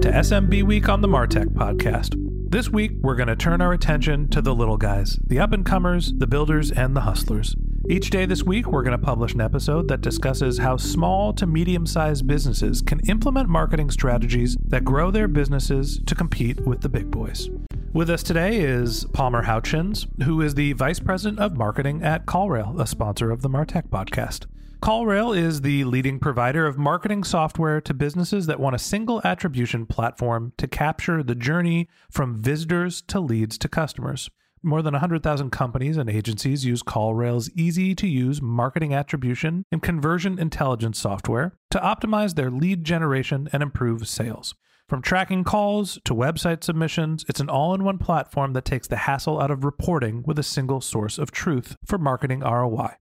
to SMB Week on the Martech Podcast. This week, we're going to turn our attention to the little guys, the up and comers, the builders, and the hustlers. Each day this week, we're going to publish an episode that discusses how small to medium sized businesses can implement marketing strategies that grow their businesses to compete with the big boys. With us today is Palmer Houchins, who is the Vice President of Marketing at CallRail, a sponsor of the Martech podcast. CallRail is the leading provider of marketing software to businesses that want a single attribution platform to capture the journey from visitors to leads to customers. More than 100,000 companies and agencies use CallRail's easy to use marketing attribution and conversion intelligence software to optimize their lead generation and improve sales. From tracking calls to website submissions, it's an all in one platform that takes the hassle out of reporting with a single source of truth for marketing ROI.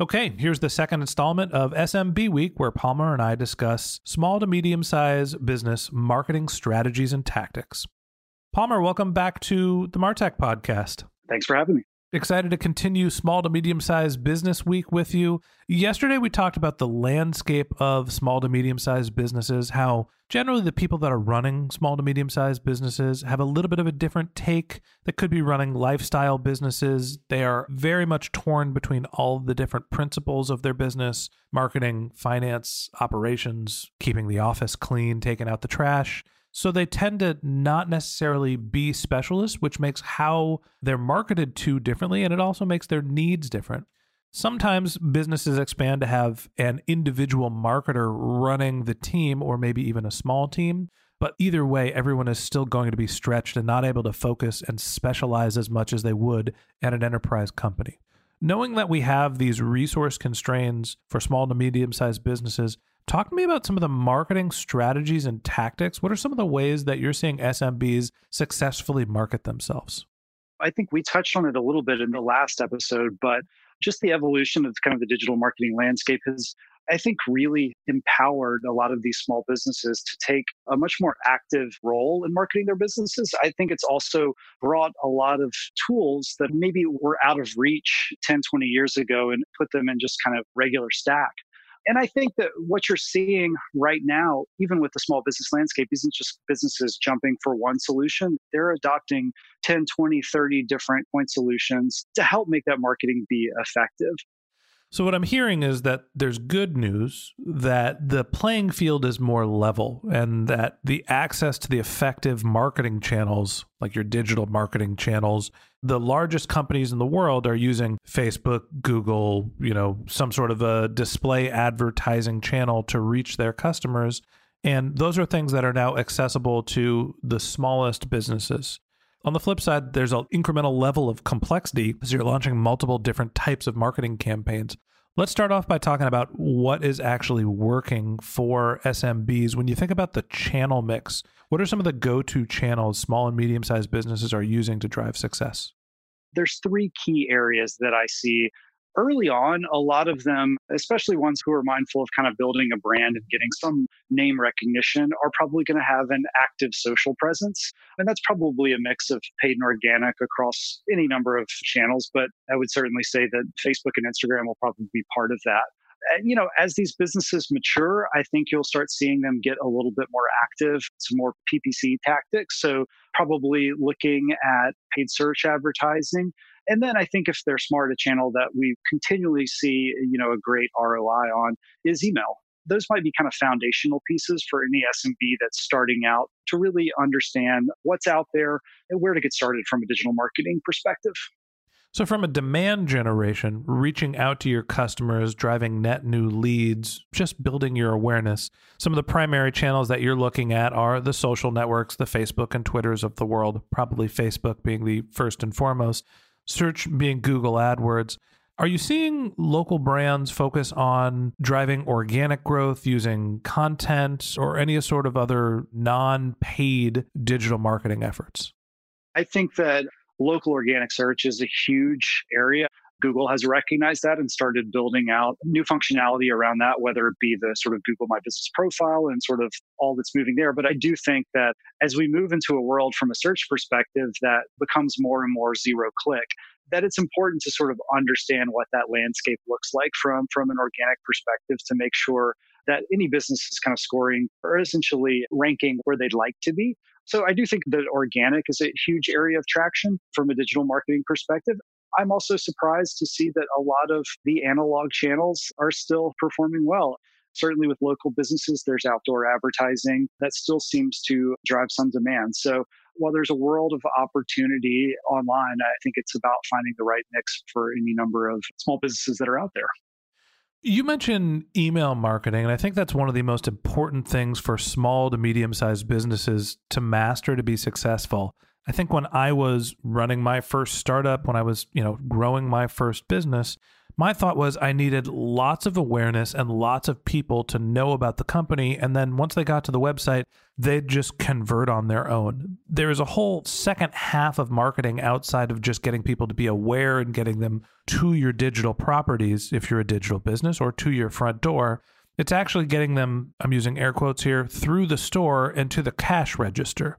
Okay, here's the second installment of SMB Week, where Palmer and I discuss small to medium sized business marketing strategies and tactics. Palmer, welcome back to the Martech podcast. Thanks for having me. Excited to continue small to medium sized business week with you. Yesterday, we talked about the landscape of small to medium sized businesses, how generally the people that are running small to medium sized businesses have a little bit of a different take that could be running lifestyle businesses. They are very much torn between all the different principles of their business marketing, finance, operations, keeping the office clean, taking out the trash. So they tend to not necessarily be specialists, which makes how they're marketed to differently, and it also makes their needs different. Sometimes businesses expand to have an individual marketer running the team, or maybe even a small team. But either way, everyone is still going to be stretched and not able to focus and specialize as much as they would at an enterprise company. Knowing that we have these resource constraints for small to medium sized businesses, Talk to me about some of the marketing strategies and tactics. What are some of the ways that you're seeing SMBs successfully market themselves? I think we touched on it a little bit in the last episode, but just the evolution of kind of the digital marketing landscape has, I think, really empowered a lot of these small businesses to take a much more active role in marketing their businesses. I think it's also brought a lot of tools that maybe were out of reach 10, 20 years ago and put them in just kind of regular stack. And I think that what you're seeing right now, even with the small business landscape, isn't just businesses jumping for one solution. They're adopting 10, 20, 30 different point solutions to help make that marketing be effective. So, what I'm hearing is that there's good news that the playing field is more level and that the access to the effective marketing channels, like your digital marketing channels, the largest companies in the world are using Facebook, Google, you know, some sort of a display advertising channel to reach their customers. And those are things that are now accessible to the smallest businesses. On the flip side, there's an incremental level of complexity as you're launching multiple different types of marketing campaigns. Let's start off by talking about what is actually working for SMBs. When you think about the channel mix, what are some of the go to channels small and medium sized businesses are using to drive success? There's three key areas that I see early on, a lot of them, especially ones who are mindful of kind of building a brand and getting some name recognition, are probably going to have an active social presence. And that's probably a mix of paid and organic across any number of channels. But I would certainly say that Facebook and Instagram will probably be part of that. And, you know, as these businesses mature, I think you'll start seeing them get a little bit more active, some more PPC tactics. So, probably looking at paid search advertising and then I think if they're smart, a channel that we continually see, you know, a great ROI on is email. Those might be kind of foundational pieces for any SMB that's starting out to really understand what's out there and where to get started from a digital marketing perspective. So, from a demand generation, reaching out to your customers, driving net new leads, just building your awareness, some of the primary channels that you're looking at are the social networks, the Facebook and Twitters of the world, probably Facebook being the first and foremost search being Google AdWords. Are you seeing local brands focus on driving organic growth using content or any sort of other non paid digital marketing efforts? I think that local organic search is a huge area. Google has recognized that and started building out new functionality around that, whether it be the sort of Google My Business profile and sort of all that's moving there. But I do think that as we move into a world from a search perspective that becomes more and more zero click, that it's important to sort of understand what that landscape looks like from, from an organic perspective to make sure that any business is kind of scoring or essentially ranking where they'd like to be. So I do think that organic is a huge area of traction from a digital marketing perspective. I'm also surprised to see that a lot of the analog channels are still performing well. Certainly with local businesses, there's outdoor advertising that still seems to drive some demand. So while there's a world of opportunity online, I think it's about finding the right mix for any number of small businesses that are out there. You mentioned email marketing, and I think that's one of the most important things for small to medium sized businesses to master to be successful. I think when I was running my first startup, when I was, you know, growing my first business, my thought was I needed lots of awareness and lots of people to know about the company. And then once they got to the website, they'd just convert on their own. There is a whole second half of marketing outside of just getting people to be aware and getting them to your digital properties, if you're a digital business, or to your front door. It's actually getting them, I'm using air quotes here, through the store and to the cash register.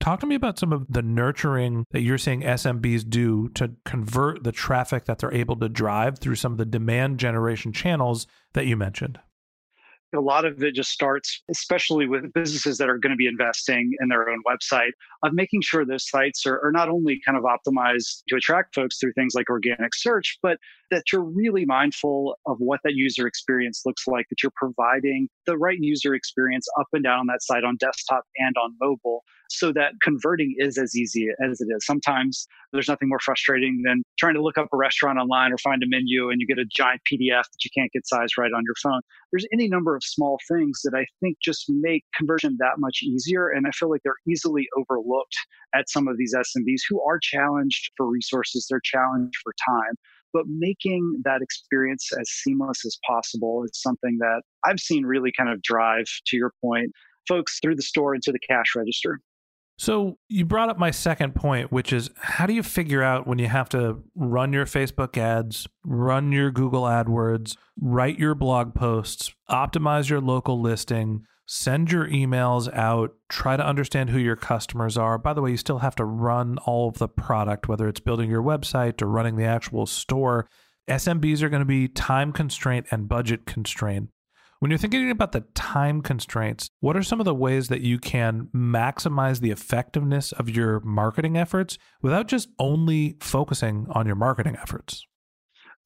Talk to me about some of the nurturing that you're seeing SMBs do to convert the traffic that they're able to drive through some of the demand generation channels that you mentioned. A lot of it just starts, especially with businesses that are going to be investing in their own website, of making sure those sites are, are not only kind of optimized to attract folks through things like organic search, but that you're really mindful of what that user experience looks like, that you're providing the right user experience up and down on that site on desktop and on mobile so that converting is as easy as it is. Sometimes there's nothing more frustrating than trying to look up a restaurant online or find a menu and you get a giant PDF that you can't get sized right on your phone. There's any number of small things that I think just make conversion that much easier. And I feel like they're easily overlooked at some of these SMBs who are challenged for resources, they're challenged for time but making that experience as seamless as possible is something that I've seen really kind of drive, to your point, folks through the store into the cash register. So you brought up my second point, which is how do you figure out when you have to run your Facebook ads, run your Google AdWords, write your blog posts, optimize your local listing, send your emails out, try to understand who your customers are. By the way, you still have to run all of the product, whether it's building your website or running the actual store. SMBs are going to be time constraint and budget constrained. When you're thinking about the time constraints, what are some of the ways that you can maximize the effectiveness of your marketing efforts without just only focusing on your marketing efforts?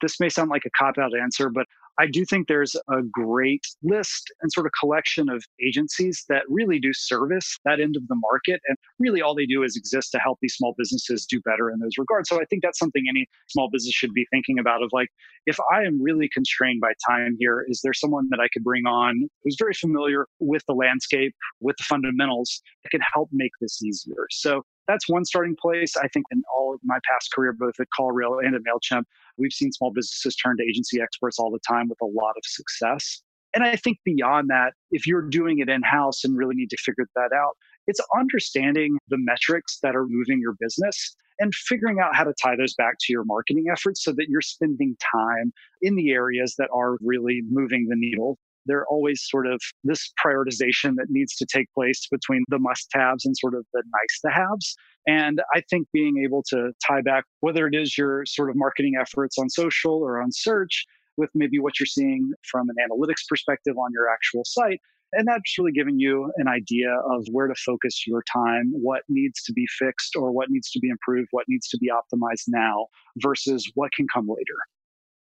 This may sound like a cop out answer, but I do think there's a great list and sort of collection of agencies that really do service that end of the market. And really all they do is exist to help these small businesses do better in those regards. So I think that's something any small business should be thinking about of like, if I am really constrained by time here, is there someone that I could bring on who's very familiar with the landscape, with the fundamentals that can help make this easier? So that's one starting place. I think in all of my past career, both at CallRail and at MailChimp, we've seen small businesses turn to agency experts all the time with a lot of success. And I think beyond that, if you're doing it in house and really need to figure that out, it's understanding the metrics that are moving your business and figuring out how to tie those back to your marketing efforts so that you're spending time in the areas that are really moving the needle there always sort of this prioritization that needs to take place between the must haves and sort of the nice to haves. And I think being able to tie back, whether it is your sort of marketing efforts on social or on search, with maybe what you're seeing from an analytics perspective on your actual site. And that's really giving you an idea of where to focus your time, what needs to be fixed or what needs to be improved, what needs to be optimized now versus what can come later.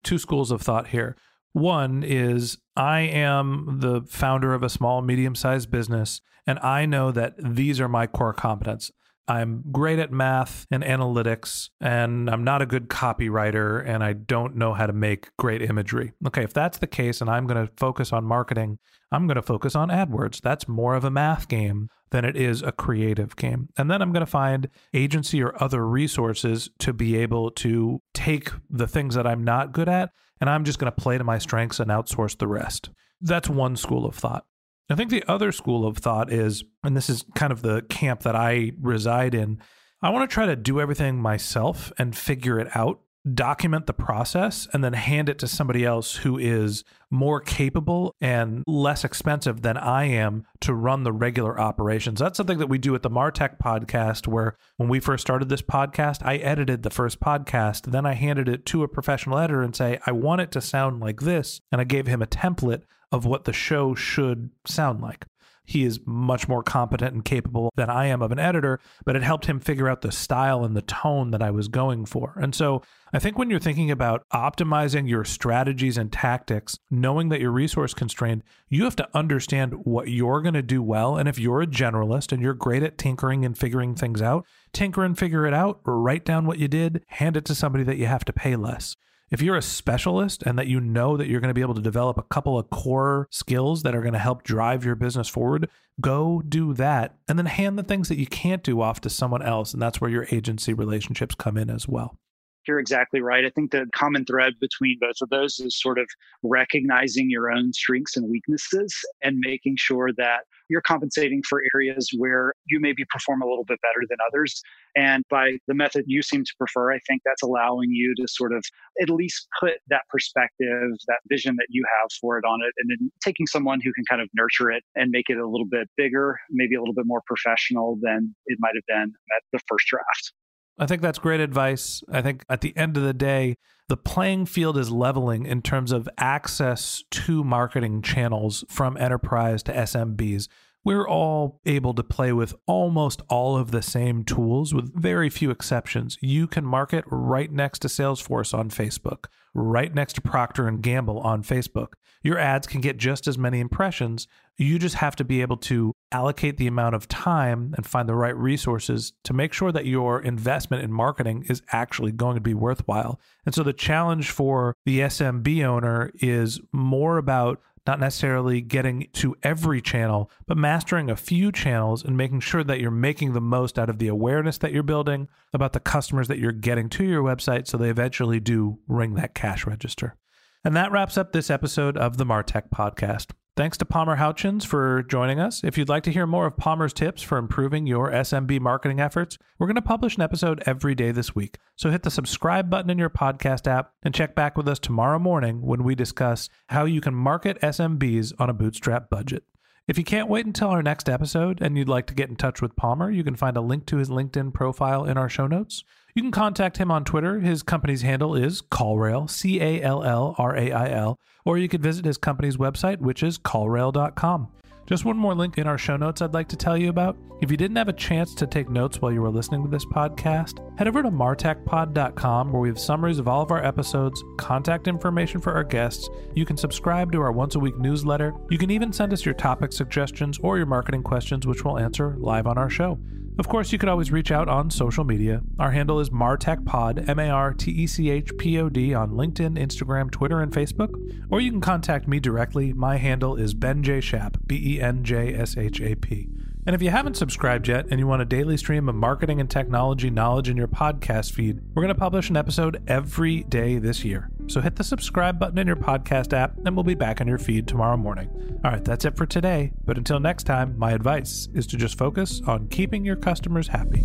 Two schools of thought here. One is I am the founder of a small, medium sized business, and I know that these are my core competence. I'm great at math and analytics, and I'm not a good copywriter, and I don't know how to make great imagery. Okay, if that's the case, and I'm going to focus on marketing, I'm going to focus on AdWords. That's more of a math game than it is a creative game. And then I'm going to find agency or other resources to be able to take the things that I'm not good at and I'm just going to play to my strengths and outsource the rest. That's one school of thought. I think the other school of thought is, and this is kind of the camp that I reside in, I want to try to do everything myself and figure it out document the process and then hand it to somebody else who is more capable and less expensive than I am to run the regular operations. That's something that we do at the Martech podcast where when we first started this podcast, I edited the first podcast, then I handed it to a professional editor and say, "I want it to sound like this." And I gave him a template of what the show should sound like. He is much more competent and capable than I am of an editor, but it helped him figure out the style and the tone that I was going for. And so I think when you're thinking about optimizing your strategies and tactics, knowing that you're resource constrained, you have to understand what you're going to do well. And if you're a generalist and you're great at tinkering and figuring things out, tinker and figure it out, write down what you did, hand it to somebody that you have to pay less. If you're a specialist and that you know that you're going to be able to develop a couple of core skills that are going to help drive your business forward, go do that and then hand the things that you can't do off to someone else. And that's where your agency relationships come in as well. You're exactly right. I think the common thread between both of those is sort of recognizing your own strengths and weaknesses and making sure that you're compensating for areas where you maybe perform a little bit better than others. And by the method you seem to prefer, I think that's allowing you to sort of at least put that perspective, that vision that you have for it on it, and then taking someone who can kind of nurture it and make it a little bit bigger, maybe a little bit more professional than it might have been at the first draft. I think that's great advice. I think at the end of the day, the playing field is leveling in terms of access to marketing channels from enterprise to SMBs. We're all able to play with almost all of the same tools with very few exceptions. You can market right next to Salesforce on Facebook, right next to Procter and Gamble on Facebook. Your ads can get just as many impressions. You just have to be able to allocate the amount of time and find the right resources to make sure that your investment in marketing is actually going to be worthwhile. And so the challenge for the SMB owner is more about not necessarily getting to every channel, but mastering a few channels and making sure that you're making the most out of the awareness that you're building about the customers that you're getting to your website so they eventually do ring that cash register. And that wraps up this episode of the Martech podcast. Thanks to Palmer Houchins for joining us. If you'd like to hear more of Palmer's tips for improving your SMB marketing efforts, we're going to publish an episode every day this week. So hit the subscribe button in your podcast app and check back with us tomorrow morning when we discuss how you can market SMBs on a bootstrap budget. If you can't wait until our next episode and you'd like to get in touch with Palmer, you can find a link to his LinkedIn profile in our show notes. You can contact him on Twitter. His company's handle is Callrail, C A L L R A I L, or you could visit his company's website, which is callrail.com. Just one more link in our show notes I'd like to tell you about. If you didn't have a chance to take notes while you were listening to this podcast, head over to martechpod.com where we have summaries of all of our episodes, contact information for our guests. You can subscribe to our once a week newsletter. You can even send us your topic suggestions or your marketing questions, which we'll answer live on our show. Of course, you could always reach out on social media. Our handle is MartechPod, M A R T E C H P O D, on LinkedIn, Instagram, Twitter, and Facebook. Or you can contact me directly. My handle is Ben J. Shap, B E N J S H A P. And if you haven't subscribed yet and you want a daily stream of marketing and technology knowledge in your podcast feed, we're going to publish an episode every day this year. So hit the subscribe button in your podcast app and we'll be back on your feed tomorrow morning. All right, that's it for today. But until next time, my advice is to just focus on keeping your customers happy.